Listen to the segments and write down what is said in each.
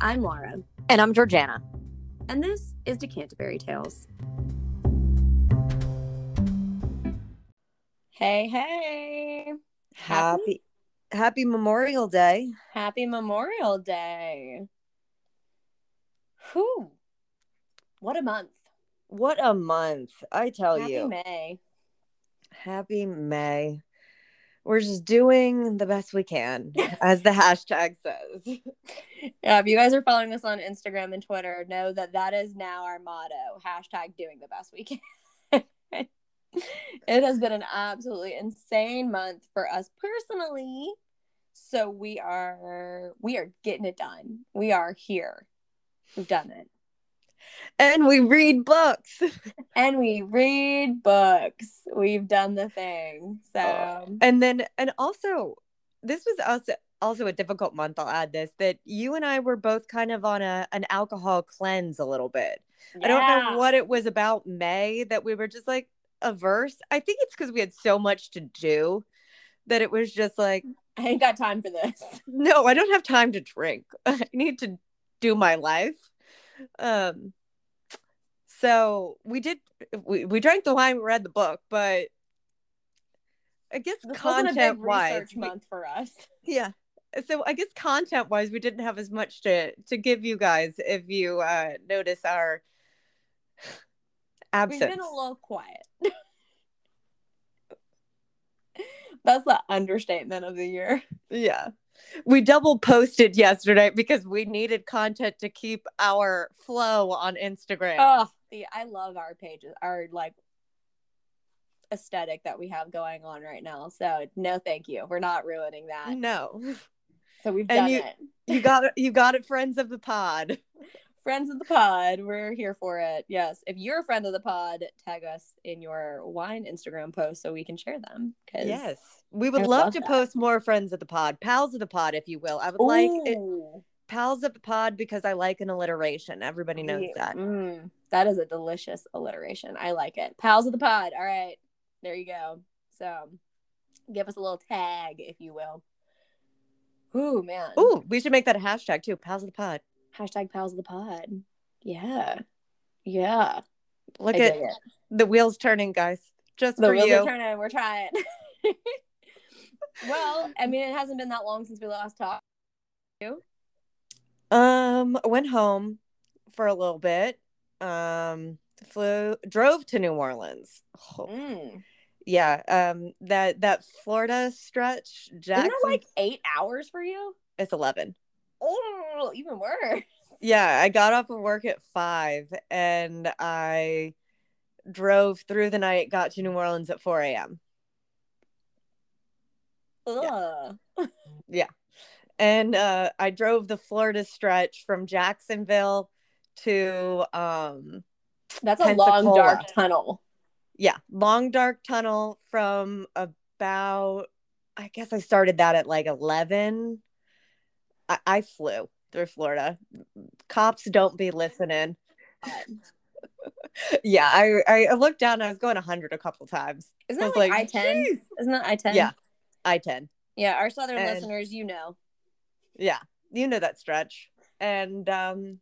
I'm Laura, And I'm Georgiana. and this is Decanterbury Tales. Hey, hey. Happy Happy Memorial Day. Happy Memorial Day. Whew. What a month. What a month. I tell Happy you. May. Happy May. We're just doing the best we can, as the hashtag says. Yeah, if you guys are following us on Instagram and Twitter, know that that is now our motto. Hashtag doing the best we can. it has been an absolutely insane month for us personally. So we are we are getting it done. We are here. We've done it. And we read books. And we read books. We've done the thing. So Oh, And then and also this was also also a difficult month, I'll add this, that you and I were both kind of on a an alcohol cleanse a little bit. I don't know what it was about May that we were just like averse. I think it's because we had so much to do that it was just like, I ain't got time for this. no, I don't have time to drink. I need to do my life. Um so we did we, we drank the wine, we read the book, but I guess This content wise, research month for us. yeah. So I guess content wise, we didn't have as much to to give you guys if you uh notice our We've absence. been a little quiet. That's the understatement of the year. Yeah. We double posted yesterday because we needed content to keep our flow on Instagram. Oh, the I love our pages, our like aesthetic that we have going on right now. So no, thank you. We're not ruining that. no. So we've And done you- it. You got it you got it friends of the pod. Friends of the pod, we're here for it. Yes, if you're a friend of the pod, tag us in your wine Instagram post so we can share them. Because Yes. We would love, love to that. post more friends of the pod, pals of the pod if you will. I would like it, Ooh. Pals of the pod because I like an alliteration. Everybody knows that. mm, that is a delicious alliteration. I like it. Pals of the pod. All right. There you go. So give us a little tag, if you will. Ooh, man. Ooh, we should make that a hashtag too. Pals of the pod. Hashtag pals of the pod. Yeah. Yeah. Look I at the wheels turning, guys. Just The for wheels you. are turning. We're trying. well, I mean, it hasn't been that long since we last talked. Um, I went home for a little bit. Um, flew, drove to New Orleans. Oh, Mm. yeah. Um, that that Florida stretch, Isn't Jackson. like eight hours for you? it's eleven. Oh, even worse. Yeah, I got off of work at five, and I drove through the night. Got to New Orleans at four a.m. Ugh. and uh, I drove the Florida stretch from Jacksonville to um That's a long, dark tunnel. yeah, long dark tunnel from about I guess I started that at like 11. I, I flew through Florida. Cops don't be listening. yeah, I I looked down. I was going 100 a couple times. Isn't that was like I ten? Isn't that I ten? Yeah, I 10. Yeah, our southern And- listeners, you know. Yeah, you know that stretch. And um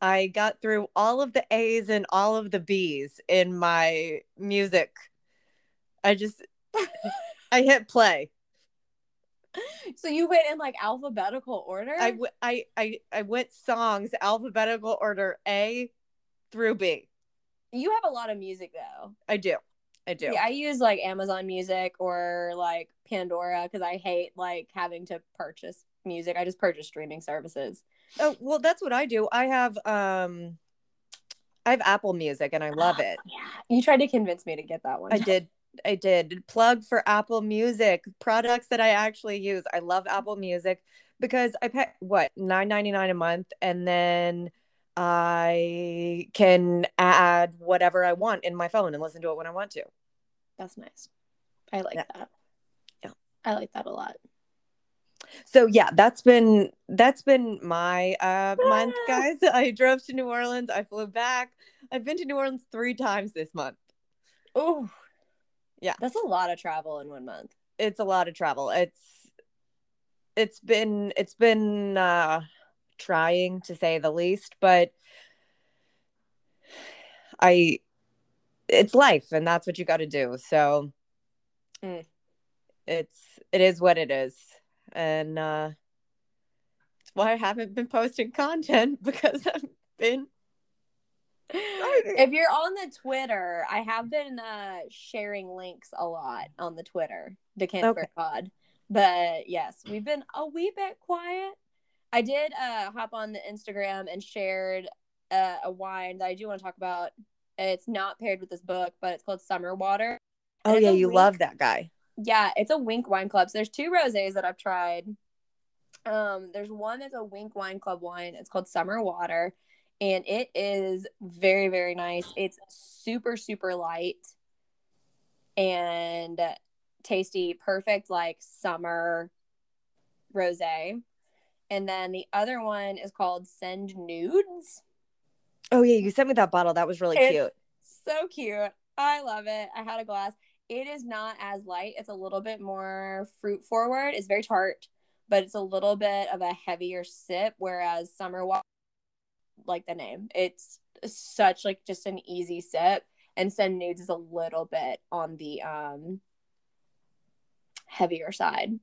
I got through all of the A's and all of the B's in my music. I just I hit play. So you went in like alphabetical order? I, w- I, I, I went songs alphabetical order A through B. you have a lot of music though. I do. I do. See, I use like Amazon Music or like Pandora because I hate like having to purchase music. I just purchase streaming services. Oh, well, that's what I do. I have um I have Apple Music and I love it. Yeah. You tried to convince me to get that one. I did. I did. Plug for Apple Music products that I actually use. I love Apple Music because I pay what, nine ninety nine a month and then I can add whatever I want in my phone and listen to it when I want to. That's nice. I like Yeah. that. Yeah. I like that a lot. So yeah that's been that's been my uh month guys i drove to new orleans i flew back i've been to new orleans three times this month Oh, Yeah. That's a lot of travel in one month. it's a lot of travel it's it's been it's been uh trying to say the least, but I it's life and that's what you got to do. So Mm. it's it is what it is. And uh why I haven't been posting content because I've been if you're on the Twitter, I have been uh sharing links a lot on the Twitter, Decanterbury Okay. Pod. But yes, we've been a wee bit quiet. I did uh hop on the Instagram and shared uh, a wine that I do want to talk about. It's not paired with this book, but it's called Summer Water. Oh yeah, you wink- love that guy. Yeah, it's a Wink Wine Club. So there's two rosés that I've tried. Um, there's one that's a Wink Wine Club wine. It's called Summer Water, and it is very very nice. It's super super light and tasty, perfect like summer rosé. And then the other one is called Send Nudes. Oh yeah, you sent me that bottle. That was really It's- cute. So cute. I love it. I had a glass. It is not as light. It's a little bit more fruit forward. It's very tart, but it's a little bit of a heavier sip. Whereas summer water, like the name, it's such like just an easy sip. And Send Nudes is a little bit on the um heavier side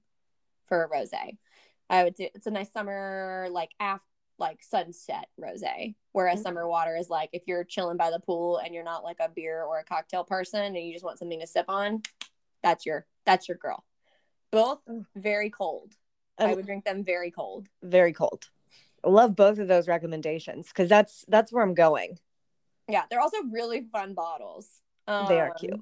for a rosé. I would do it's a nice summer like after like sunset rosé. Whereas Mm. summer water is like if you're chilling by the pool and you're not like a beer or a cocktail person and you just want something to sip on, that's your that's your girl. Both very cold. I- I would drink them very cold. Very cold. I love both of those recommendations because that's that's where I'm going. Yeah, they're also really fun bottles. Um, They are cute.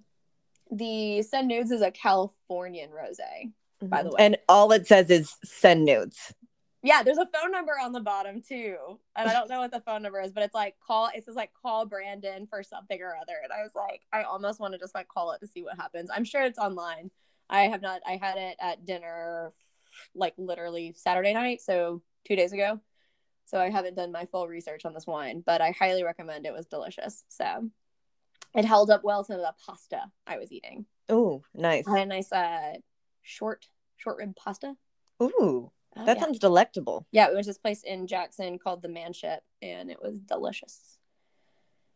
The Send Nudes is a Californian rosé. By the way. and all it says is send nudes. Yeah, there's a phone number on the bottom too. And I don't know what the phone number is, but it's like call it says like call Brandon for something or other. And I was like, I almost want to just like call it to see what happens. I'm sure it's online. I have not I had it at dinner like literally Saturday night, so two days ago. So I haven't done my full research on this wine, but I highly recommend it was delicious. So it held up well to the pasta I was eating. Oh, nice. I had a nice uh short short rib pasta. Ooh, Oh, that yeah. sounds delectable. Yeah, it was this place in Jackson called the Manship, and it was delicious.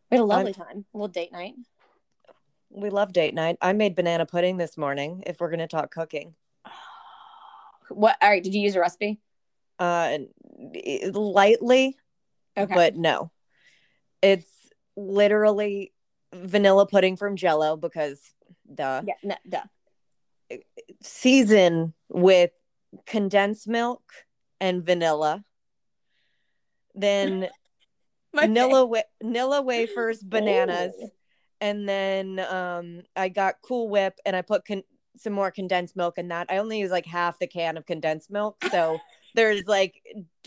We had a lovely time, a little date night. We love date night. I made banana pudding this morning. If we're gonna talk cooking, What? All right, did you use a recipe? uh, lightly, Okay, but no, it's literally vanilla pudding from Jello because duh. yeah, no, duh. Season with condensed milk and vanilla. Then vanilla, Nilla wa- Nilla wafers, bananas, and then um I got Cool Whip and I put con- some more condensed milk in that. I only use like half the can of condensed milk, so there's like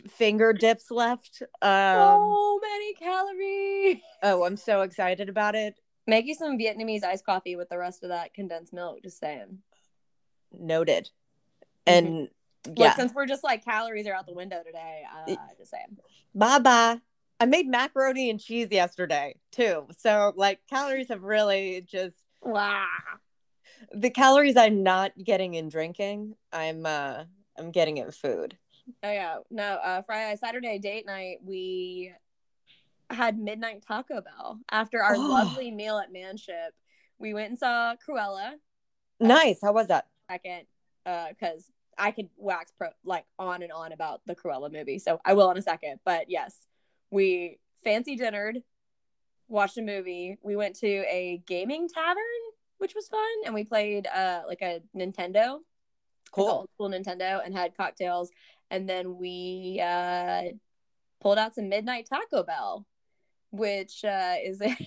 finger dips left. Um so many calories. oh, I'm so excited about it. Make you some Vietnamese iced coffee with the rest of that condensed milk. Just saying. Noted. And Look, yeah, since we're just like calories are out the window today, uh, just saying. bye bye. I made macaroni and cheese yesterday too. So like calories have really just Wow. the calories I'm not getting in drinking, I'm uh I'm getting in food. Oh yeah, no. Uh, Friday, Saturday date night, we had midnight Taco Bell after our Oh. lovely meal at Manship. We went and saw Cruella Nice. How was that? second, Uh, because I could wax pro like on and on about the Cruella movie, so I will in a second. But yes, we fancy dinnered, watched a movie. We went to a gaming tavern, which was fun, and we played uh like a Nintendo Cool. old school Nintendo and had cocktails. And then we uh, pulled out some Midnight Taco Bell, which uh, is a.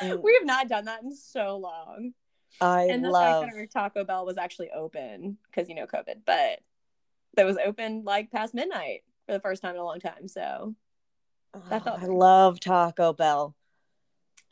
Mm. we have not done that in so long. I and the love fact that our Taco Bell was actually open because, you know, COVID, but that was open like past midnight for the first time in a long time. So that oh, felt I love Taco Bell.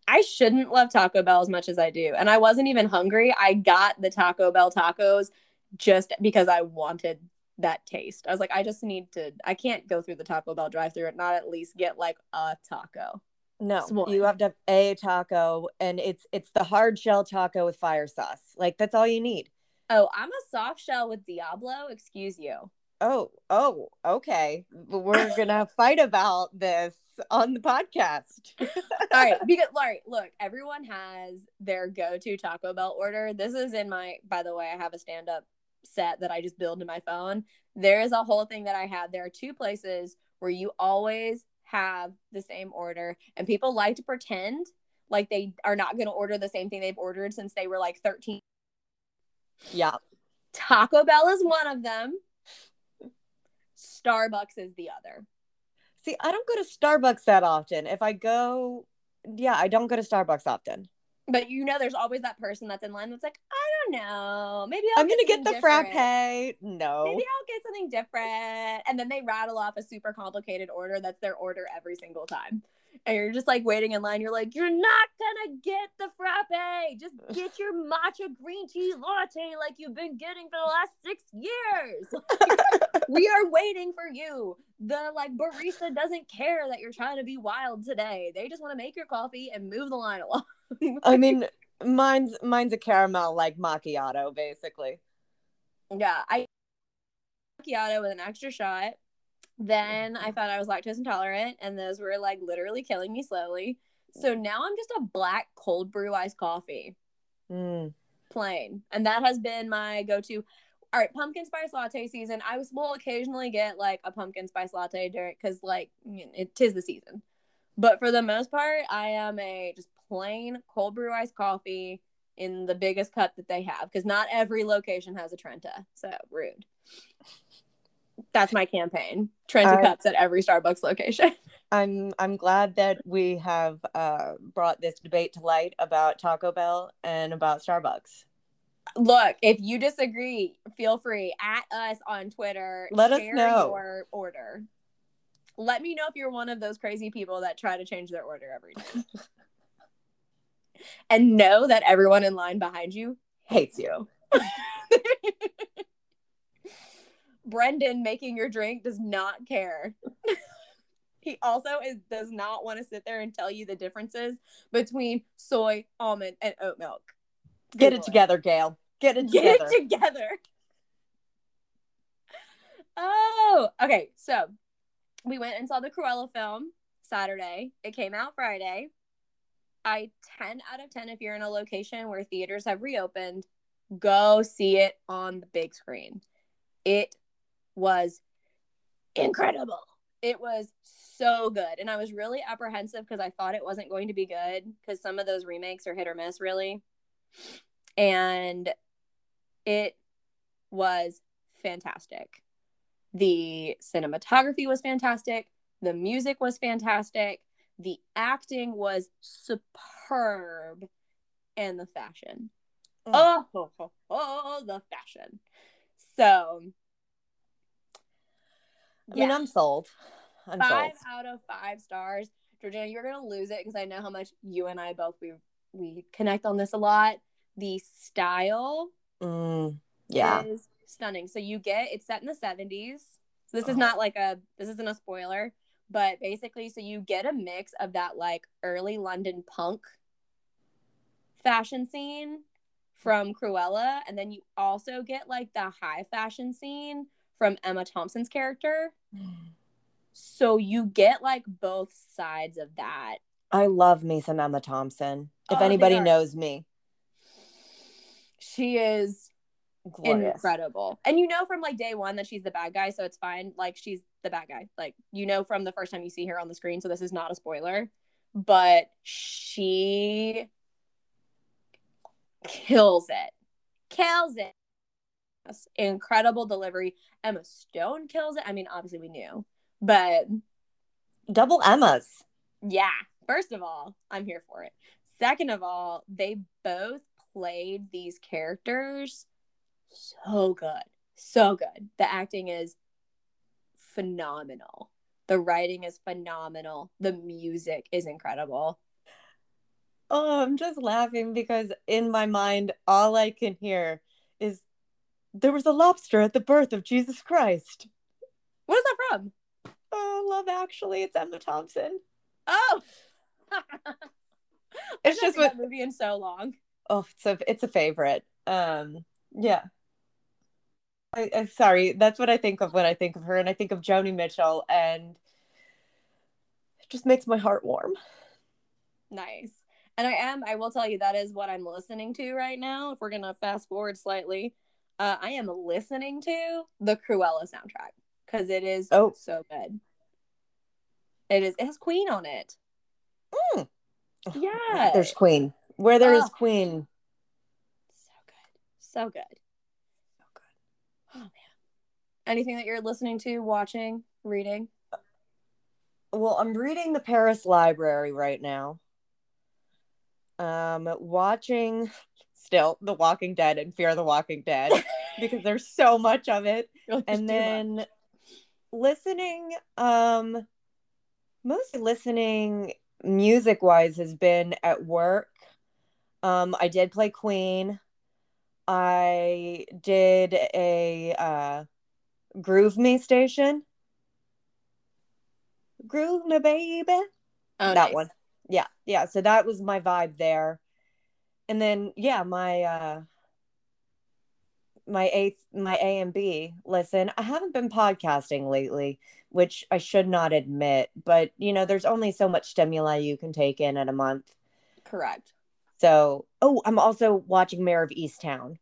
I shouldn't love Taco Bell as much as I do. And I wasn't even hungry. I got the Taco Bell tacos just because I wanted that taste. I was like, I just need to, I can't go through the Taco Bell drive through and not at least get like a taco. No, you have to have a taco and it's it's the hard shell taco with fire sauce. Like that's all you need. Oh, I'm a soft shell with Diablo. Excuse you. Oh, oh, okay. We're gonna fight about this on the podcast. All right, because all right, look, everyone has their go-to Taco Bell order. This is in my. By the way, I have a stand-up set that I just build in my phone. There is a whole thing that I have. There are two places where you always have the same order, and people like to pretend like they are not going to order the same thing they've ordered since they were like 13. Yeah. Taco Bell is one of them. Starbucks is the other. See, I don't go to Starbucks that often. If I go, yeah, I don't go to Starbucks often. But you know, there's always that person that's in line that's like, I don't know, maybe i am gonna get the different. frappe. No, maybe I'll get something different, and then they rattle off a super complicated order that's their order every single time and you're just like waiting in line. You're like, you're not gonna get the frappe. Just get your matcha green tea latte like you've been getting for the last six years. we are waiting for you. The like barista doesn't care that you're trying to be wild today. They just want to make your coffee and move the line along. I mean, mine's mine's a caramel like macchiato, basically. Yeah, I macchiato with an extra shot then I found I was lactose intolerant, and those were like literally killing me slowly. So now I'm just a black cold brew iced coffee, mm. plain, and that has been my go-to. All right, pumpkin spice latte season. I was will occasionally get like a pumpkin spice latte during because like it tis the season, but for the most part, I am a just plain cold brew iced coffee in the biggest cup that they have because not every location has a Trenta. So rude that's my campaign. Trenta cups at every Starbucks location. I'm I'm glad that we have uh, brought this debate to light about Taco Bell and about Starbucks. Look, if you disagree, feel free at us on Twitter. Let us know your order. Let me know if you're one of those crazy people that try to change their order every day. and know that everyone in line behind you hates you. Brendan making your drink does not care. he also is does not want to sit there and tell you the differences between soy, almond, and oat milk. Get it together, Gail. Get it together. Get it together. Oh, okay. So we went and saw the Cruella film Saturday. It came out Friday. I 10 out of 10 if you're in a location where theaters have reopened, go see it on the big screen. It was incredible. It was so good. And I was really apprehensive because I thought it wasn't going to be good because some of those remakes are hit or miss, really. And it was fantastic. The cinematography was fantastic. The music was fantastic. The acting was superb. And the fashion. Mm. Oh, oh, oh, oh, the fashion. So I mean, I'm sold. I'm five sold. out of five stars. Georgina, you're gonna lose it because I know how much you and I both we we connect on this a lot. The style, mm, yeah, is stunning. So you get it's set in the 70s. So this oh. is not like a this isn't a spoiler, but basically, so you get a mix of that like early London punk fashion scene from Cruella, and then you also get like the high fashion scene from Emma Thompson's character. So you get like both sides of that. I love me some Emma Thompson. If oh, anybody knows me, she is Glorious. incredible. And you know from like day one that she's the bad guy, so it's fine. Like she's the bad guy. Like you know from the first time you see her on the screen, so this is not a spoiler. But she kills it. Kills it incredible delivery. Emma Stone kills it. I mean, obviously we knew, but double Emmas. Yeah. First of all, I'm here for it. Second of all, they both played these characters so good. So good. The acting is phenomenal. The writing is phenomenal. The music is incredible. Oh, I'm just laughing because in my mind, all I can hear is there was a lobster at the birth of Jesus Christ. What is that from? Oh, Love Actually. It's Emma Thompson. Oh, it's just what movie in so long. Oh, it's a it's a favorite. Um, yeah. I, I'm sorry. That's what I think of when I think of her, and I think of Joni Mitchell, and it just makes my heart warm. Nice. And I am, I will tell you, that is what I'm listening to right now. If we're going to fast forward slightly, uh, I am listening to the Cruella soundtrack because it is Oh. so good. It is, it has Queen on it. Mm. Yeah. There's Queen. Where there is Oh. Queen. So good. So good. So good. Oh, man. Anything that you're listening to, watching, reading? Well, I'm reading the Paris Library right now. Um, watching still The Walking Dead and Fear the Walking Dead because there's so much of it. And then listening um mostly listening music wise has been at work. Um i did play queen. I did a uh groove me station. Groove me baby. Oh, that nice. one. Yeah yeah so that was my vibe there and then yeah my uh my a my a and b listen i haven't been podcasting lately which i should not admit but you know there's only so much stimuli you can take in in a month Correct. so oh i'm also watching Mare of Easttown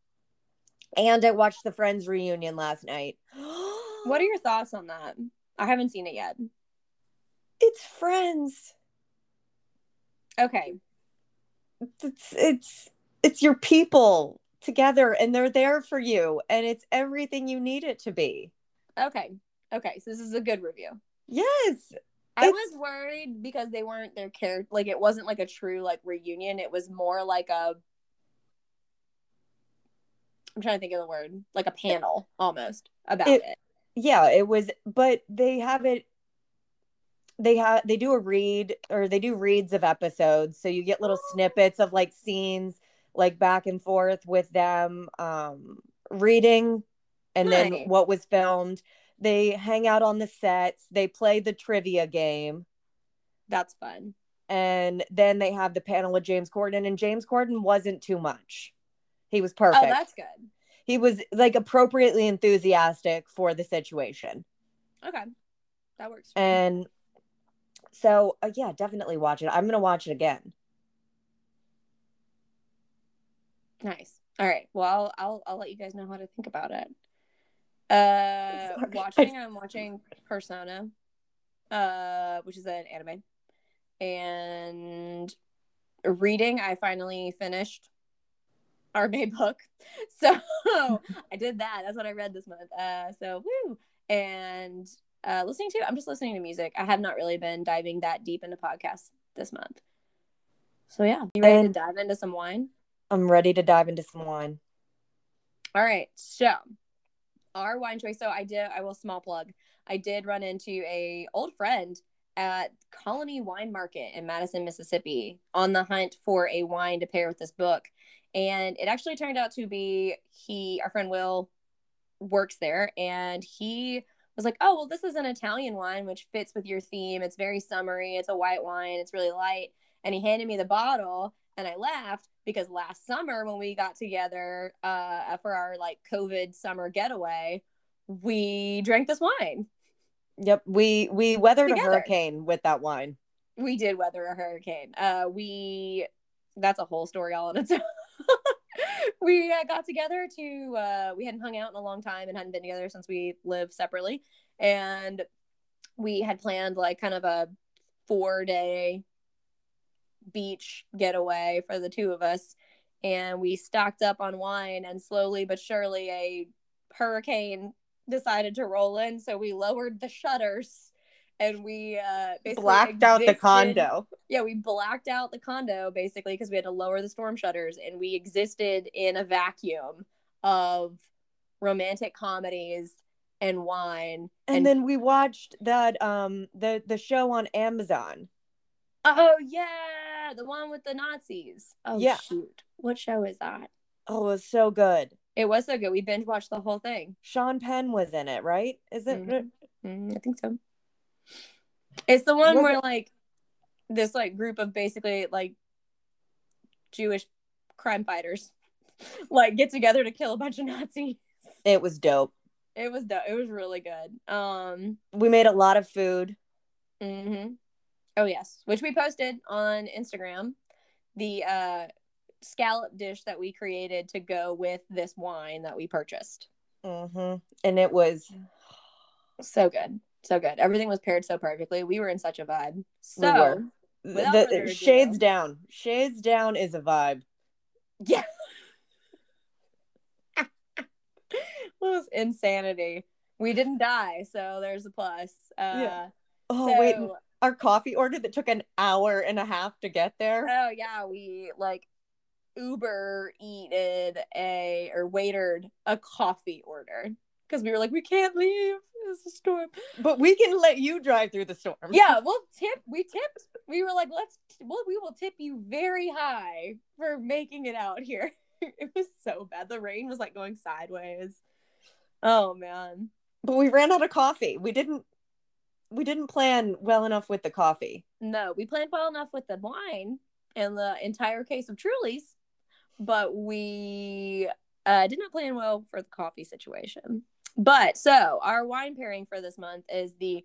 and i watched the friends reunion last night What are your thoughts on that? I haven't seen it yet. it's friends Okay. It's it's it's your people together and they're there for you and it's everything you need it to be Okay. Okay. So this is a good review. yes I was worried because they weren't their character. Like it wasn't like a true like reunion. It was more like a. I'm trying to think of the word, like a panel almost about It- it. yeah it was but they have it they have they do a read or they do reads of episodes so you get little snippets of like scenes like back and forth with them um reading and then what was filmed. They hang out on the sets they play the trivia game. That's fun. and then they have the panel with James Corden and James Corden wasn't too much. He was perfect. Oh, that's good. he was like appropriately enthusiastic for the situation. Okay, that works. and so uh, yeah definitely watch it i'm gonna watch it again Nice. All right. Well, I'll, I'll I'll let you guys know how to think about it. Uh, Sorry. watching. I'm watching Persona, uh, which is an anime, and reading. I finally finished our May book, so I did that. That's what I read this month. Uh, so woo, and uh, listening to. I'm just listening to music. I have not really been diving that deep into podcasts this month. So yeah, you ready And- to dive into some wine? i'm ready to dive into some wine All right. So our wine choice. So I did, I will small plug. I did run into a old friend at Colony Wine Market in Madison, Mississippi on the hunt for a wine to pair with this book. And it actually turned out to be he, our friend Will, works there. And he was like, oh, well, this is an Italian wine, which fits with your theme. It's very summery. It's a white wine. It's really light. And he handed me the bottle and I laughed because last summer when we got together uh, for our like COVID summer getaway, we drank this wine. yep we we weathered Together. a hurricane with that wine We did weather a hurricane. Uh, we that's a whole story all on its own. we uh, got together to uh, we hadn't hung out in a long time and hadn't been together since we lived separately, and we had planned like kind of a four day beach getaway for the two of us. And we stocked up on wine and slowly but surely a hurricane decided to roll in. So we lowered the shutters and we uh basically blacked out the condo. Yeah we blacked out the condo basically because we had to lower the storm shutters and we existed in a vacuum of romantic comedies and wine and, then we watched that um the the show on amazon. Oh yeah the one with the nazis. Oh Yeah. shoot. What show is that? Oh it was so good. It was so good. We binge watched the whole thing. Sean penn was in it right? Is it Mhm. Mm, I think so. It's the one Was where it- like this like group of basically like Jewish crime fighters like get together to kill a bunch of Nazis. it was dope It was dope. it was really good. Um We made a lot of food. hmm Oh yes, which we posted on Instagram. The uh scallop dish that we created to go with this wine that we purchased. hmm And it was So good. So good. Everything was paired so perfectly. We were in such a vibe. So were. Without the, ado- shades down. Shades down is a vibe. Yeah. it was insanity. We didn't die, so there's a plus. Uh, Yeah. Oh so, wait, our coffee order that took an hour and a half to get there. Oh yeah, we like Uber eated a or waitered a coffee order because we were like, we can't leave. It's a storm. But we can let you drive through the storm. Yeah, we'll tip. We tipped. We were like, let's. Well, we will tip you very high for making it out here. it was so bad. The rain was like going sideways. Oh man. But we ran out of coffee. We didn't we didn't plan well enough with the coffee. No, we planned well enough with the wine and the entire case of Trulies, but we uh, did not plan well for the coffee situation. But so our wine pairing for this month is the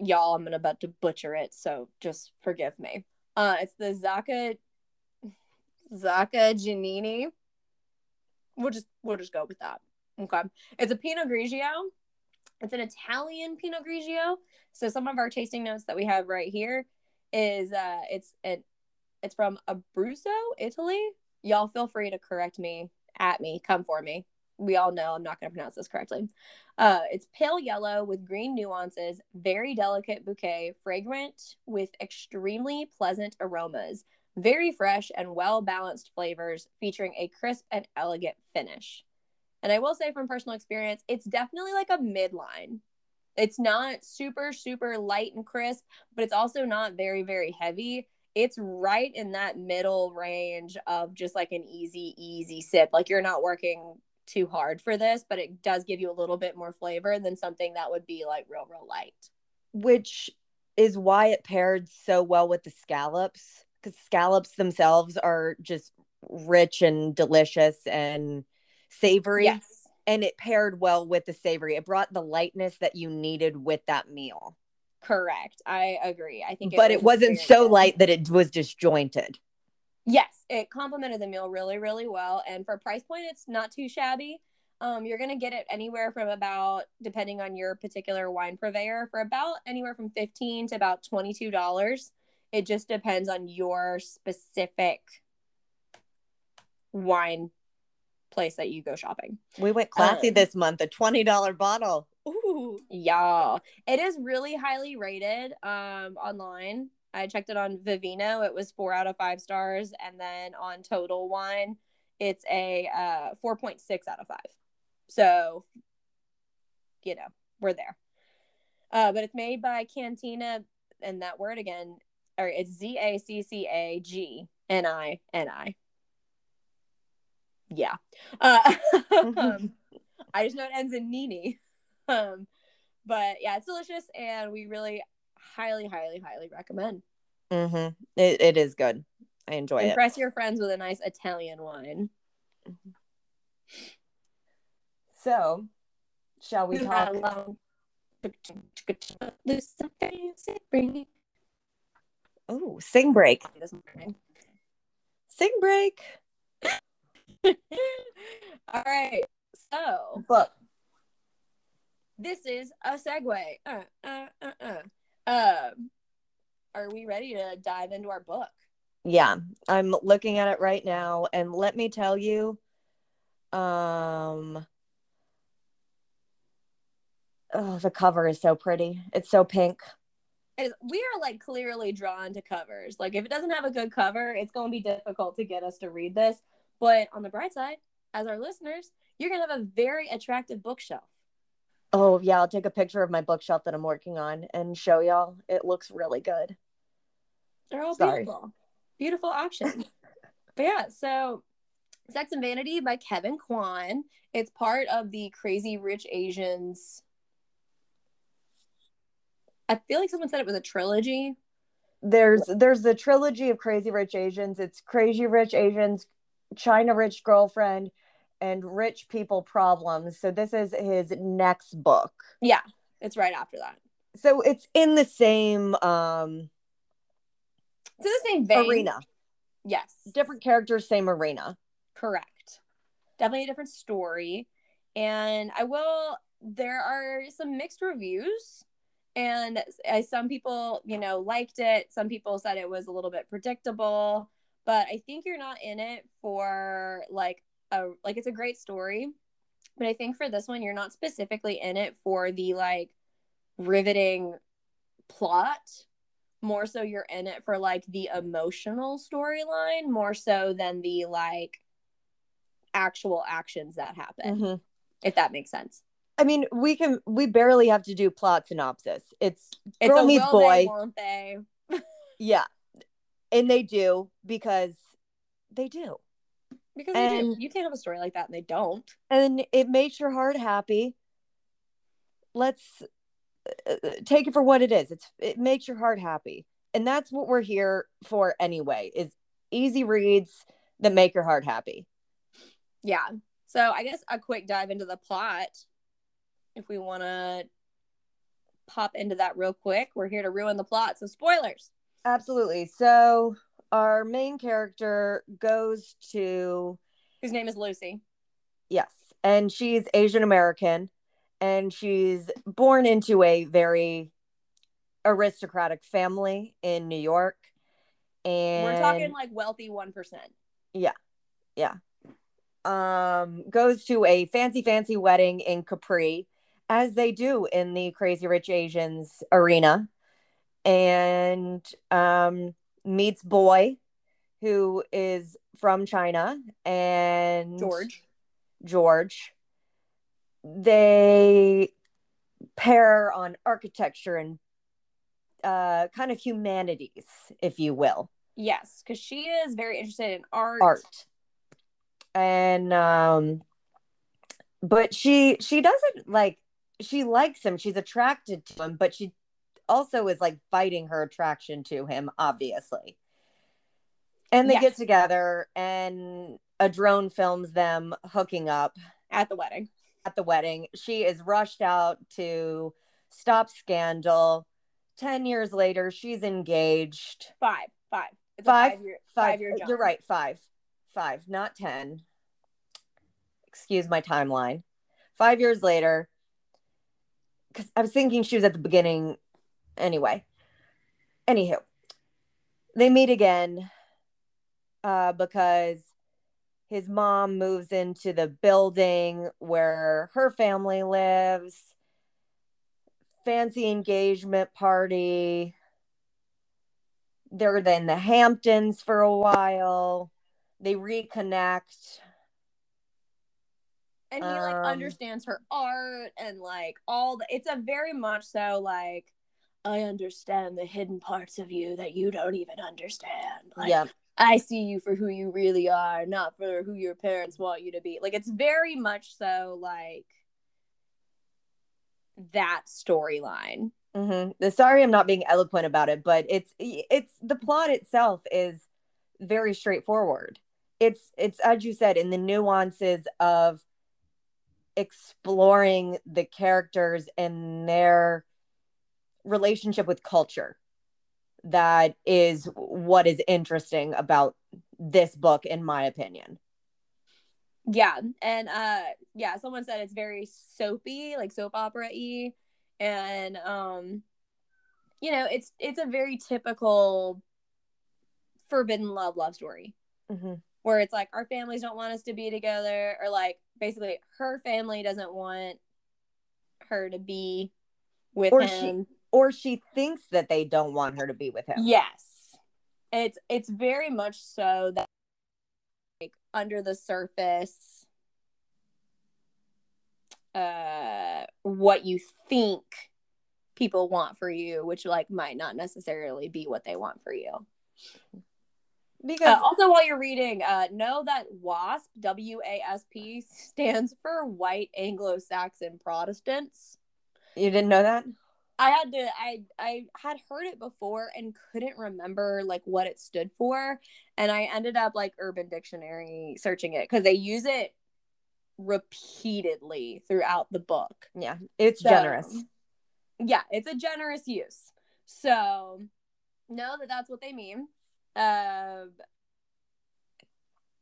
y'all. I'm gonna about to butcher it, so just forgive me. Uh, it's the Zaka Zaka Giannini. We'll just we'll just go with that. Okay, it's a Pinot Grigio. It's an Italian Pinot Grigio. So some of our tasting notes that we have right here is uh it's it it's from Abruzzo, Italy. Y'all feel free to correct me at me, come for me. We all know I'm not going to pronounce this correctly. Uh it's pale yellow with green nuances, very delicate bouquet, fragrant with extremely pleasant aromas, very fresh and well balanced flavors featuring a crisp and elegant finish. And I will say from personal experience, it's definitely like a midline. It's not super, super light and crisp, but it's also not very, very heavy. It's right in that middle range of just like an easy, easy sip. Like you're not working too hard for this, but it does give you a little bit more flavor than something that would be like real, real light. Which is why it paired so well with the scallops. Because scallops themselves are just rich and delicious and savory. Yes. And it paired well with the savory. It brought the lightness that you needed with that meal. Correct. I agree. I think but it was wasn't so light that it was disjointed. Yes, it complemented the meal really, really well. And for price point, it's not too shabby. Um, you're gonna get it anywhere from about, depending on your particular wine purveyor, for about anywhere from fifteen to about twenty-two dollars. It just depends on your specific wine place that you go shopping. We went classy Um, this month, a $20 bottle. Ooh. Yeah, it is really highly rated um, online. I checked it on Vivino. It was four out of five stars, and then on Total Wine, it's a uh, four point six out of five. So, you know, we're there. Uh, but it's made by Cantina, and that word again, or it's Z A C C A G N I N I. Yeah. Uh, um, I just know it ends in Nini. Um, but yeah, it's delicious, and we really highly, highly, highly recommend. Mm-hmm. It, it is good. I enjoy it. Impress your friends with a nice Italian wine. So, shall we talk? Oh, sing break. Sing break. All right, so Book. this is a segue. Uh, uh, uh, uh. Um, are we ready to dive into our book? Yeah, I'm looking at it right now, and let me tell you, um, oh, the cover is so pretty. It's so pink. is we are like clearly drawn to covers. Like if it doesn't have a good cover, it's going to be difficult to get us to read this. But on the bright side, as our listeners, you're going to have a very attractive bookshelf. Oh yeah, I'll take a picture of my bookshelf that I'm working on and show y'all. It looks really good. They're all Sorry. beautiful. Beautiful options. but yeah, so Sex and Vanity by Kevin Kwan. It's part of the Crazy Rich Asians. I feel like someone said it was a trilogy. There's there's the trilogy of Crazy Rich Asians. It's Crazy Rich Asians, China Rich Girlfriend, and Rich People Problems. So this is his next book. Yeah, it's right after that. So it's in the same um It's in the same vein. arena. Yes. Different characters, same arena. Correct. Definitely a different story. And I will, there are some mixed reviews. And as some people, you know, liked it. Some people said it was a little bit predictable. But I think you're not in it for like a, like it's a great story. But I think for this one, you're not specifically in it for the like riveting plot. More so, you're in it for like the emotional storyline, more so than the like actual actions that happen, Mhm. if that makes sense. I mean, we can we barely have to do plot synopsis. It's It's girl a meets boy. they, won't they? Yeah. And they do because they do. Because. And- You can't have a story like that and they don't. And it makes your heart happy. Let's uh, take it for what it is. It's it makes your heart happy. And that's what we're here for anyway. Is easy reads that make your heart happy. Yeah. So I guess a quick dive into the plot, if we want to pop into that real quick. We're here to ruin the plot. So spoilers. Absolutely. So our main character goes to Whose name is Lucy. Yes. And she's Asian American and she's born into a very aristocratic family in New York. And We're talking like wealthy 1%. Yeah. Yeah. Um goes to a fancy fancy wedding in Capri as they do in the Crazy Rich Asians arena and um meets boy who is from China and George. George. They pair on architecture and uh, kind of humanities, if you will, Yes, because she is very interested in art. art. And um, but she she doesn't like she likes him. She's attracted to him, but she also is like fighting her attraction to him, obviously. And they Yes. get together, and a drone films them hooking up. at the wedding. at the wedding. She is rushed out to stop scandal. 10 years later, she's engaged. Five. Five. It's Five? five year Five, five year jump. You're right, five. Five, not 10. Excuse my timeline. Five years later, because I was thinking she was at the beginning anyway. Anywho, they meet again uh, because his mom moves into the building where her family lives. Fancy engagement party. They're in the Hamptons for a while. They reconnect. and he like Um, understands her art and like all the it's a very much so like i understand the hidden parts of you that you don't even understand like yeah. i see you for who you really are not for who your parents want you to be like it's very much so like that storyline hmm Sorry, I'm not being eloquent about it, but it's it's the plot itself is very straightforward. It's it's as you said in the nuances of exploring the characters and their relationship with culture. That is what is interesting about this book, in my opinion. yeah and uh yeah someone said it's very soapy like soap opera y and um you know it's it's a very typical forbidden love love story Mm-hmm. where it's like our families don't want us to be together or like basically her family doesn't want her to be with Or him Or she thinks that they don't want her to be with him. yes it's it's very much so that like under the surface uh what you think people want for you which like might not necessarily be what they want for you Because Uh, also, while you're reading, uh, know that WASP, W A S P, stands for White Anglo Saxon Protestants. you didn't know that? I had to, I, I had heard it before and couldn't remember like what it stood for, and I ended up like Urban Dictionary searching it because they use it repeatedly throughout the book. Yeah, it's So, generous. Yeah, it's a generous use. So know that that's what they mean. Um,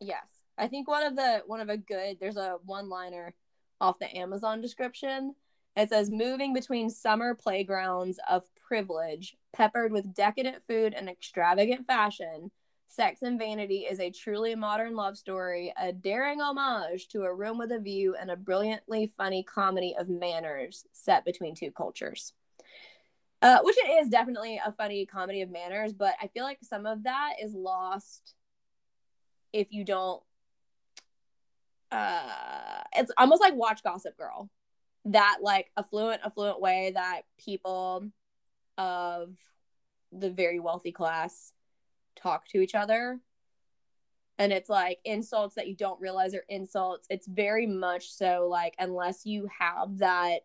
yes, I think one of the one of a good. There's a one liner off the Amazon description. It says moving between summer playgrounds of privilege, peppered with decadent food and extravagant fashion. Sex and Vanity is a truly modern love story, a daring homage to A Room with a View, and a brilliantly funny comedy of manners set between two cultures. Uh, which it is definitely a funny comedy of manners, but I feel like some of that is lost if you don't. Uh, it's almost like watch Gossip Girl, that like affluent, affluent way that people of the very wealthy class talk to each other. And it's like insults that you don't realize are insults. It's very much so like, unless you have that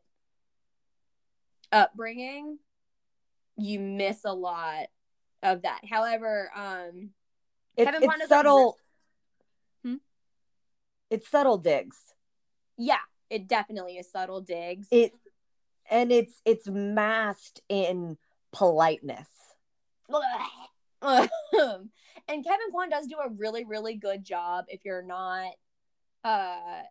upbringing, you miss a lot of that. However, um, It's, Kevin it's subtle. Hmm? It's subtle digs. yeah, it definitely is subtle digs. It and it's it's masked in politeness. and Kevin Kwan does do a really, really good job if you're not uh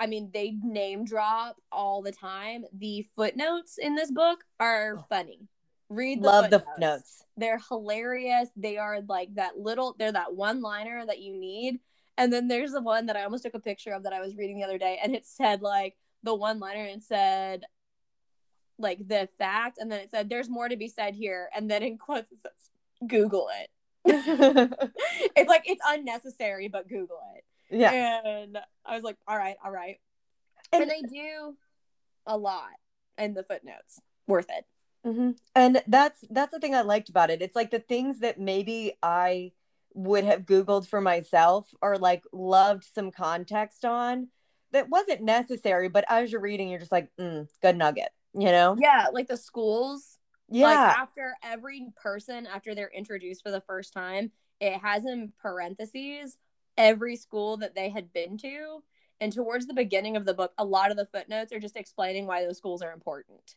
I mean they name drop all the time. The footnotes in this book are Oh. funny. Read the Love the footnotes. notes. They're hilarious. They are like that little they're that one liner that you need. And then there's the one that I almost took a picture of that I was reading the other day and it said like the one liner and said like the fact and then it said there's more to be said here and then in quotes it says google it it's like it's unnecessary but google it yeah. and i was like all right all right And- and, they do a lot in the footnotes worth it Mhm. And that's that's the thing I liked about it. It's like the things that maybe I would have googled for myself or like loved some context on that wasn't necessary, but as you're reading you're just like, mm, good nugget, you know? yeah like the schools Yeah. like after every person after they're introduced for the first time it has in parentheses every school that they had been to and towards the beginning of the book a lot of the footnotes are just explaining why those schools are important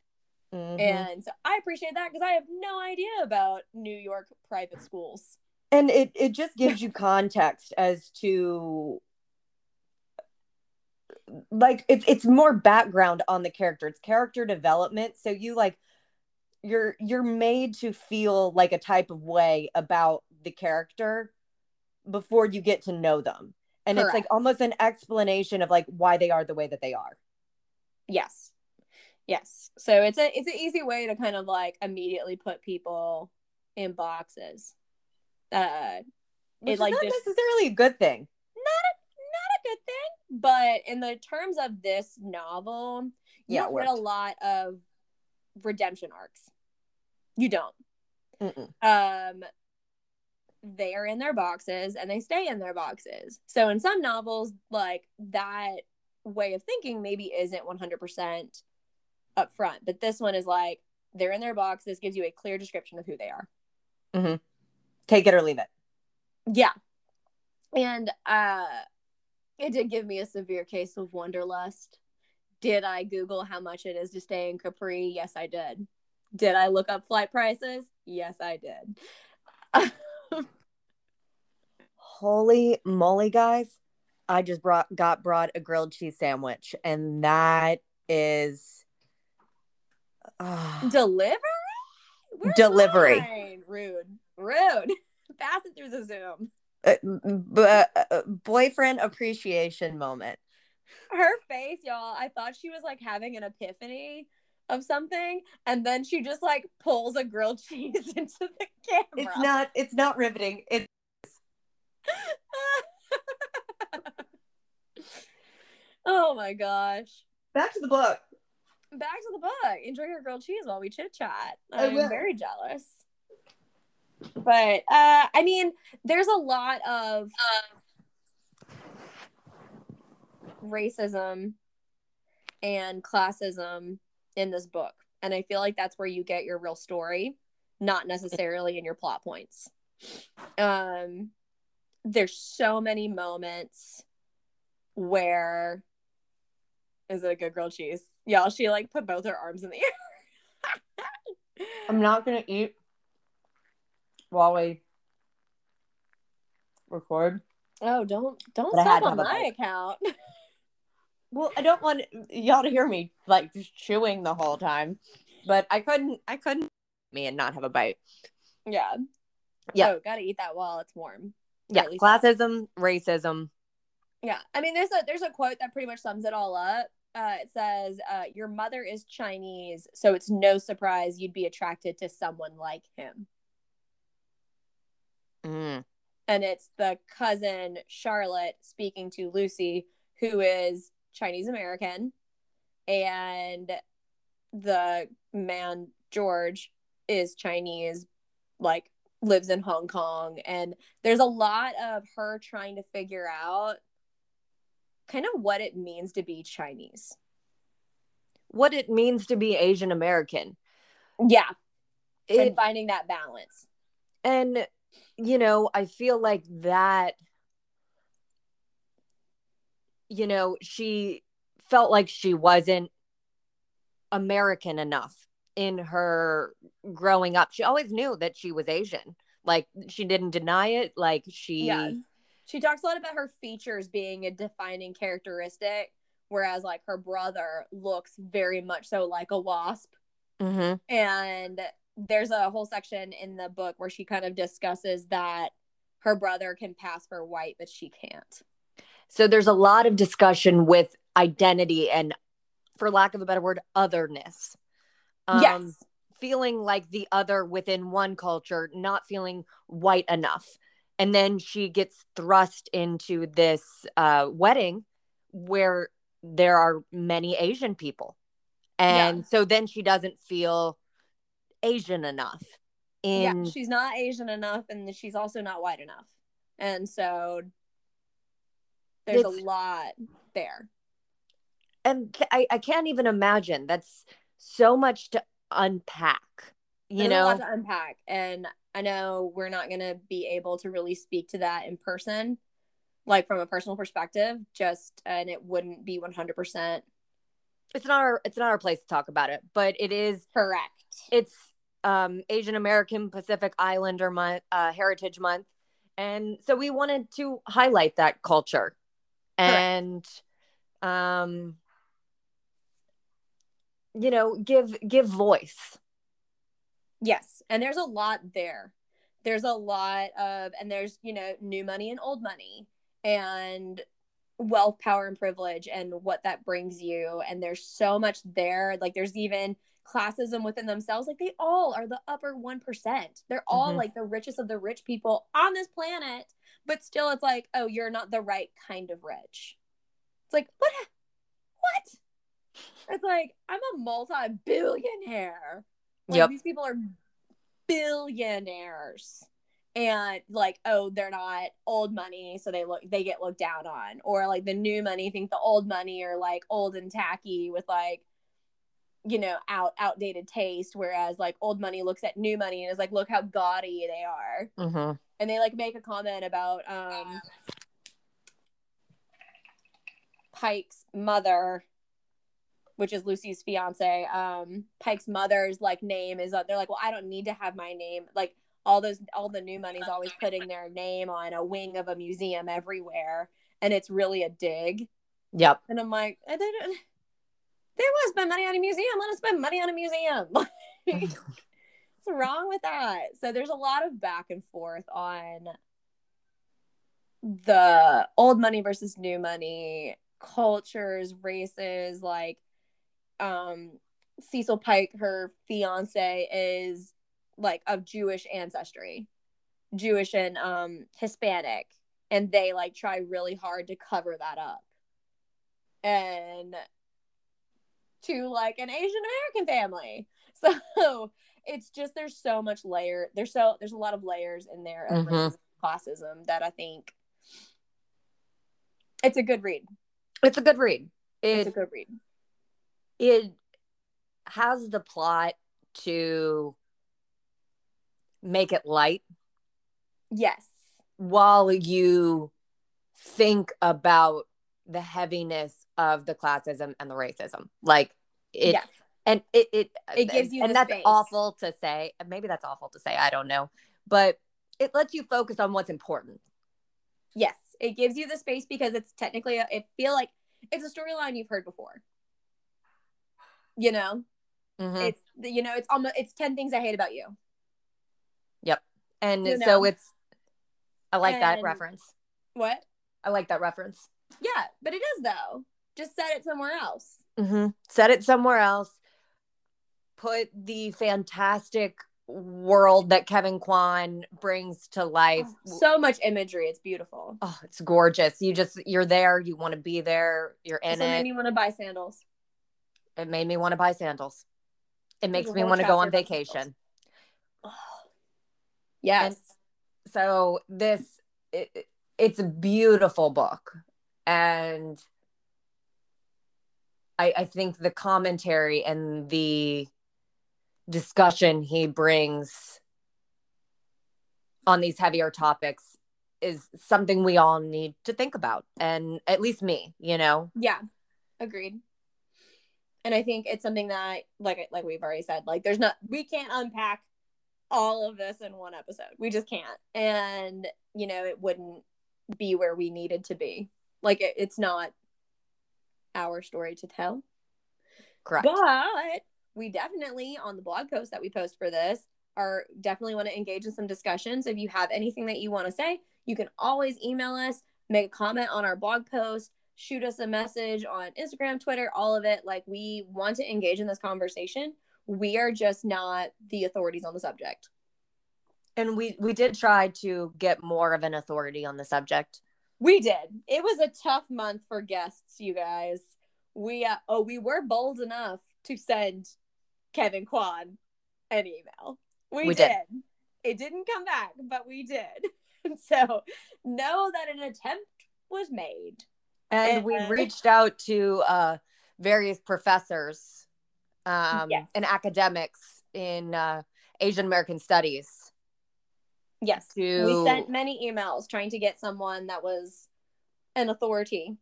Mhm. and so i appreciate that because i have no idea about new york private schools and it it just gives you context as to like it's it's more background on the character. It's character development. So you like you're you're made to feel like a type of way about the character before you get to know them. And it's like almost an explanation of like why they are the way that they are. Yes. Yes. So it's a it's an easy way to kind of like immediately put people in boxes uh which is like, not just- necessarily a good thing. Not a not a good thing but in the terms of this novel you Yeah, don't it get a lot of redemption arcs. You don't. Mm-mm. um they are in their boxes and they stay in their boxes. So in some novels like that way of thinking maybe isn't 100% up front but this one is like they're in their boxes gives you a clear description of who they are take it or leave it. Yeah. And uh it did give me a severe case of wanderlust. Did i google how much it is to stay in capri? Yes i did. Did i look up flight prices? Yes i did. Holy moly guys. I just brought got brought a grilled cheese sandwich and that is ah, delivery? Delivery. rude rude pass it through the zoom uh, b- uh, uh, boyfriend appreciation moment her face y'all i thought she was like having an epiphany of something and then she just like pulls a grilled cheese into the camera it's not it's not riveting it's oh my gosh. back to the book Back to the book. Enjoy your grilled cheese while we chit chat. I'm very jealous. But uh I mean, there's a lot of racism and classism in this book. And I feel like that's where you get your real story, not necessarily in your plot points. Um there's so many moments where is it a good grilled cheese? Yeah, she like put both her arms in the air. I'm not gonna eat while we record. Oh, don't don't But stop on my account. Well, I don't want y'all to hear me like just chewing the whole time, but I couldn't. I couldn't me and not have a bite. yeah. Yeah. Oh, gotta eat that while it's warm. Yeah, least that. classism, racism. Yeah. I mean, there's a there's a quote that pretty much sums it all up. Uh, it says, uh, "Your mother is Chinese, so it's no surprise you'd be attracted to someone like him." Mm. and it's the cousin Charlotte speaking to Lucy, who is Chinese American, and the man George is Chinese, like lives in Hong Kong, and there's a lot of her trying to figure out kind of what it means to be Chinese. What it means to be Asian American. Yeah, and finding that balance. and you know, I feel like that. You know, she felt like she wasn't American enough in her growing up. She always knew that she was Asian. Like she didn't deny it. Like she Yeah. She talks a lot about her features being a defining characteristic, whereas like her brother looks very much so like a wasp. Mhm. And there's a whole section in the book where she kind of discusses that her brother can pass for white, but she can't. So there's a lot of discussion with identity and, for lack of a better word, otherness. Um, yes. Feeling like the other within one culture, not feeling white enough. And then she gets thrust into this uh, wedding where there are many Asian people. And so then she doesn't feel Asian enough. In yeah. She's not Asian enough and she's also not white enough. And so there's It's- a lot there. and I, I can't even imagine that's so much to unpack you There's a lot know to unpack. And I know we're not going to be able to really speak to that in person, like from a personal perspective, just, and it wouldn't be 100% it's not our it's not our place to talk about it but it is correct. it's um asian american pacific islander month uh heritage month and so we wanted to highlight that culture and um you know give give voice Yes. And there's a lot there. There's a lot of, and there's, you know, new money and old money and wealth, power, and privilege and what that brings you. And there's so much there. Like there's even classism within themselves. Like they all are the upper 1%. They're all Mhm. like the richest of the rich people on this planet. But still, it's like, oh, you're not the right kind of rich. It's like, what? What? It's like, I'm a multi billionaire. Like Yep. these people are billionaires. And like, oh, they're not old money, so they look they get looked down on. Or like the new money think the old money are like old and tacky with like, you know, out outdated taste. Whereas like old money looks at new money and is like, look how gaudy they are. mm-hmm. And they like make a comment about um Pike's mother, which is Lucy's fiance. Um, Pike's mother's like name is uh, they're like, well, I don't need to have my name. Like all those, all the new money's always putting their name on a wing of a museum everywhere, and it's really a dig. yep And I'm like, I didn't. They want to spend money on a museum. Let us spend money on a museum. What's wrong with that? So there's a lot of back and forth on the old money versus new money cultures, races. Like, um, Cecil Pike, her fiance, is like of Jewish ancestry, Jewish and um Hispanic, and they like try really hard to cover that up. And to like an Asian American family. So it's just there's so much layer there's so there's a lot of layers in there of Mhm. racism, classism that I think it's a good read. it's a good read It's a good read. it has the plot to make it light Yes. while you think about the heaviness of the classism and the racism. Like it yes. and it it It gives you and the that's space. awful to say. Maybe that's awful to say. I don't know. But it lets you focus on what's important. Yes, it gives you the space because it's technically a, it feel like it's a storyline you've heard before. You know, Mhm. it's you know it's almost it's ten things I hate about you. Yep, and you so it's I like that reference. What? I like that reference. Yeah, but it is though. Just set it somewhere else. Mm-hmm. Set it somewhere else. Put the fantastic world that Kevin Kwan brings to life. So much imagery. It's beautiful. Oh, it's gorgeous. You just you're there. You want to be there. You're in it. made me want to buy sandals. it made me want to buy sandals. It makes me want to go on vacation. Yes. So this it, it's a beautiful book, and I I think the commentary and the discussion he brings on these heavier topics is something we all need to think about and at least me you know Yeah, agreed. And I think it's something that, like, like we've already said, like, there's not, we can't unpack all of this in one episode. We just can't, and you know, it wouldn't be where we needed to be. Like, it, it's not our story to tell. correct But we definitely on the blog post that we post for this are definitely want to engage in some discussions. If you have anything that you want to say, you can always email us, make a comment on our blog post, shoot us a message on Instagram, Twitter, all of it. Like we want to engage in this conversation. We are just not the authorities on the subject. and we we did try to get more of an authority on the subject We did. It was a tough month for guests, you guys. We uh, oh, we were bold enough to send Kevin Kwan an email. We, We did. did. It didn't come back, but we did. so know that an attempt was made. and we And- reached out to uh, various professors um, Yes. and academics in uh, Asian American studies Yes. to We sent many emails trying to get someone that was an authority.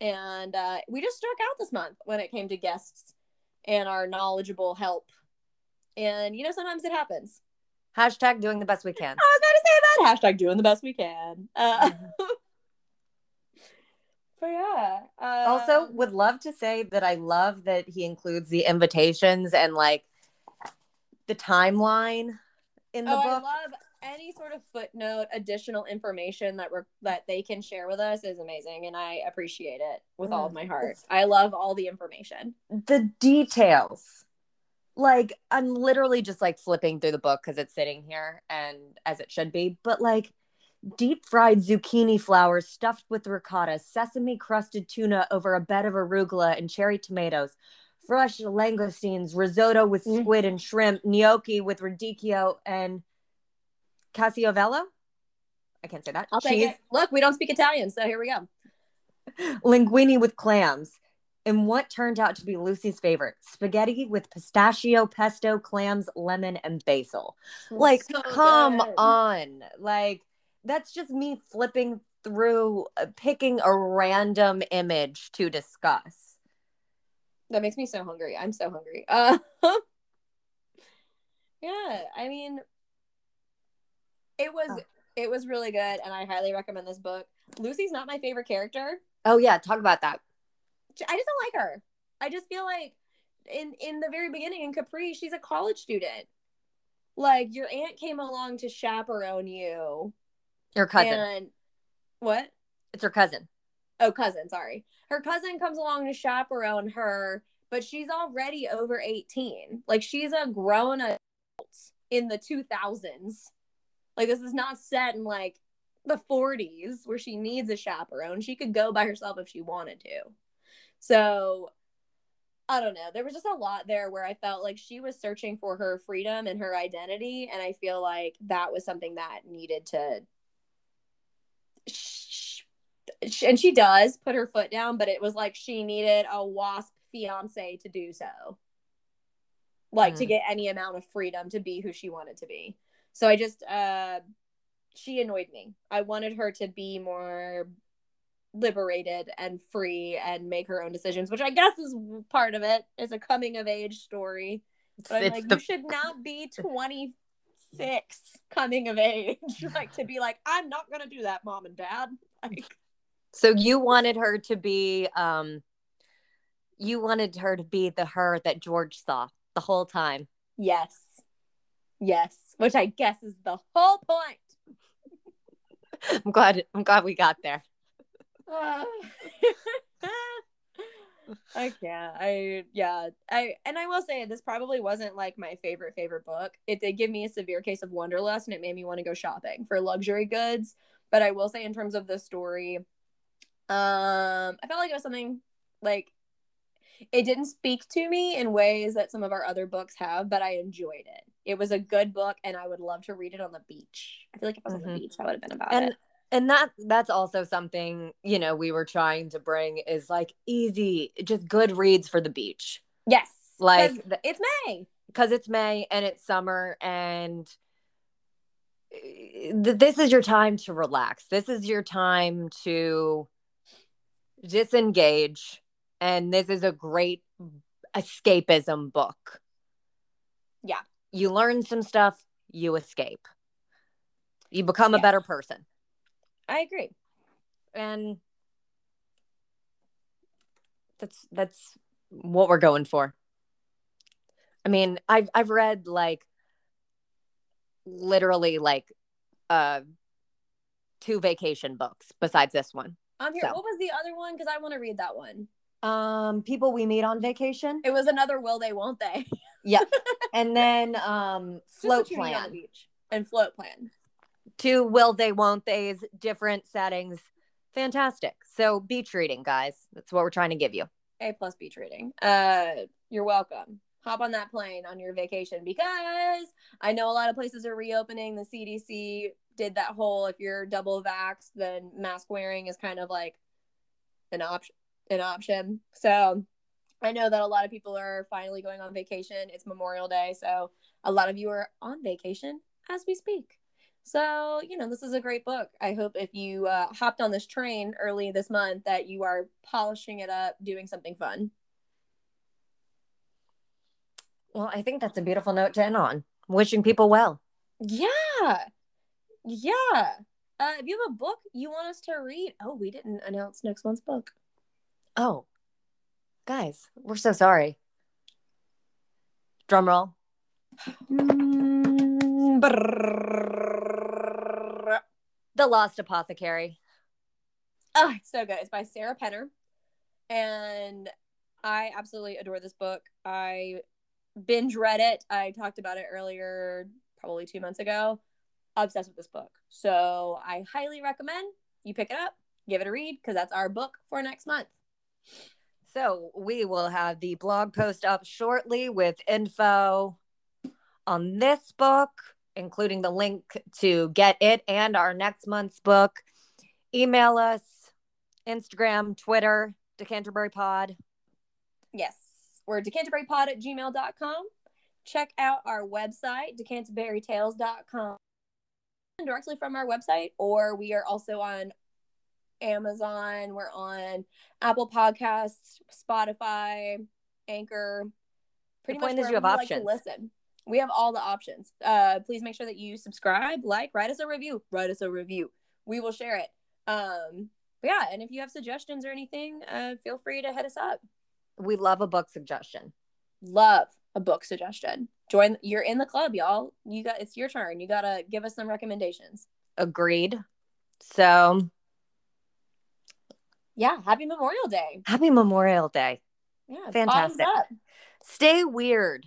And uh, we just struck out this month when it came to guests and our knowledgeable help. And you know, sometimes it happens. hashtag doing the best we can. I was going to say that hashtag doing the best we can. Uh, but yeah. Uh, also, would love to say that I love that he includes the invitations and like the timeline in the oh, I book. love any sort of footnote, additional information that we're, that they can share with us is amazing, and I appreciate it with all of my heart. I love all the information. the details. Like I'm literally just like flipping through the book because it's sitting here and as it should be, but like deep fried zucchini flowers stuffed with ricotta, sesame crusted tuna over a bed of arugula and cherry tomatoes, fresh langoustines, risotto with Mm. squid and shrimp, gnocchi with radicchio and casiovello. I can't say that. I'll take it. Look, we don't speak Italian, so here we go. Linguini with clams, and what turned out to be Lucy's favorite spaghetti with pistachio, pesto, clams, lemon, and basil. Like, So come good. on. Like, that's just me flipping through, uh, picking a random image to discuss. That makes me so hungry. I'm so hungry. Uh, yeah, I mean, it was Oh. it was really good, and I highly recommend this book. Lucy's not my favorite character. Oh, yeah, talk about that. I just don't like her. I just feel like in in the very beginning in Capri, she's a college student. Like your aunt came along to chaperone you, Your cousin. and what? it's her cousin. Oh, cousin. Sorry, her cousin comes along to chaperone her, but she's already over eighteen. Like she's a grown adult in the two thousands. Like this is not set in like the 40s where she needs a chaperone. She could go by herself if she wanted to. So I don't know. There was just a lot there where I felt like she was searching for her freedom and her identity. And I feel like that was something that needed to. And she does put her foot down, but it was like she needed a wasp fiance to do so. Like to Mm. get any amount of freedom to be who she wanted to be. So I just, uh, she annoyed me. I wanted her to be more liberated and free and make her own decisions, which I guess is part of it. It's a coming of age story. But I'm It's like, the- you should not be 26 coming of age. like to be like, I'm not gonna do that, mom and dad. Like So you wanted her to be um you wanted her to be the her that George saw the whole time. Yes. Yes. Which I guess is the whole point. I'm glad I'm glad we got there. Uh, I can't. I yeah. I and I will say this probably wasn't like my favorite favorite book. It did give me a severe case of wanderlust and it made me want to go shopping for luxury goods. But I will say in terms of the story, um, I felt like it was something like it didn't speak to me in ways that some of our other books have, but I enjoyed it. It was a good book and I would love to read it on the beach. I feel like if I was on Mhm. the beach, I would have been about And it. and that that's also something, you know, we were trying to bring is like easy, just good reads for the beach. Yes. Like it's May. because it's May and it's summer and th- this is your time to relax. This is your time to disengage and this is a great escapism book. Yeah. You learn some stuff, you escape. You become a better person. I agree. And that's that's what we're going for. I mean, I've I've read like literally like uh two vacation books besides this one. I'm here, So. what was the other one? Because I want to read that one. Um people we meet on vacation. It was another will they, won't they? And then um float what you need on the plan. beach. And float plan. Two will they won't they's different settings. Fantastic. So beach reading, guys. That's what we're trying to give you. A plus beach reading. Uh, you're welcome. Hop on that plane on your vacation because I know a lot of places are reopening. The CDC did that whole if you're double vaxxed, then mask wearing is kind of like an option. An option. So I know that a lot of people are finally going on vacation. It's Memorial Day, so a lot of you are on vacation as we speak. So, you know, this is a great book. I hope if you uh, hopped on this train early this month that you are polishing it up, doing something fun. Well, I think that's a beautiful note to end on. Wishing people well. Yeah. Yeah. Uh, if you have a book you want us to read, oh, we didn't announce next month's book. Oh, guys, we're so sorry. Drum roll. Mm, The Lost Apothecary. Oh, it's so good. It's by Sarah Penner. And I absolutely adore this book. I binge read it. I talked about it earlier, probably two months ago. Obsessed with this book. So I highly recommend you pick it up, give it a read, because that's our book for next month. So we will have the blog post up shortly with info on this book, including the link to get it and our next month's book. Email us, Instagram, Twitter, Decanterbury Pod. Yes. We're decanterburypod at gmail.com. Check out our website, decanterburytales.com, directly from our website, or we are also on Amazon. We're on Apple Podcasts, Spotify, Anchor. Pretty The much point is you have like to listen. We have all the options. Uh, please make sure that you subscribe, like, write us a review. Write us a review. We will share it. Um, but yeah, and if you have suggestions or anything, uh, feel free to hit us up. We love a book suggestion. love a book suggestion. Join you're in the club, y'all. You got it's your turn. You gotta give us some recommendations. Agreed. So Yeah, happy Memorial Day. happy Memorial Day. Yeah, Fantastic. Stay weird.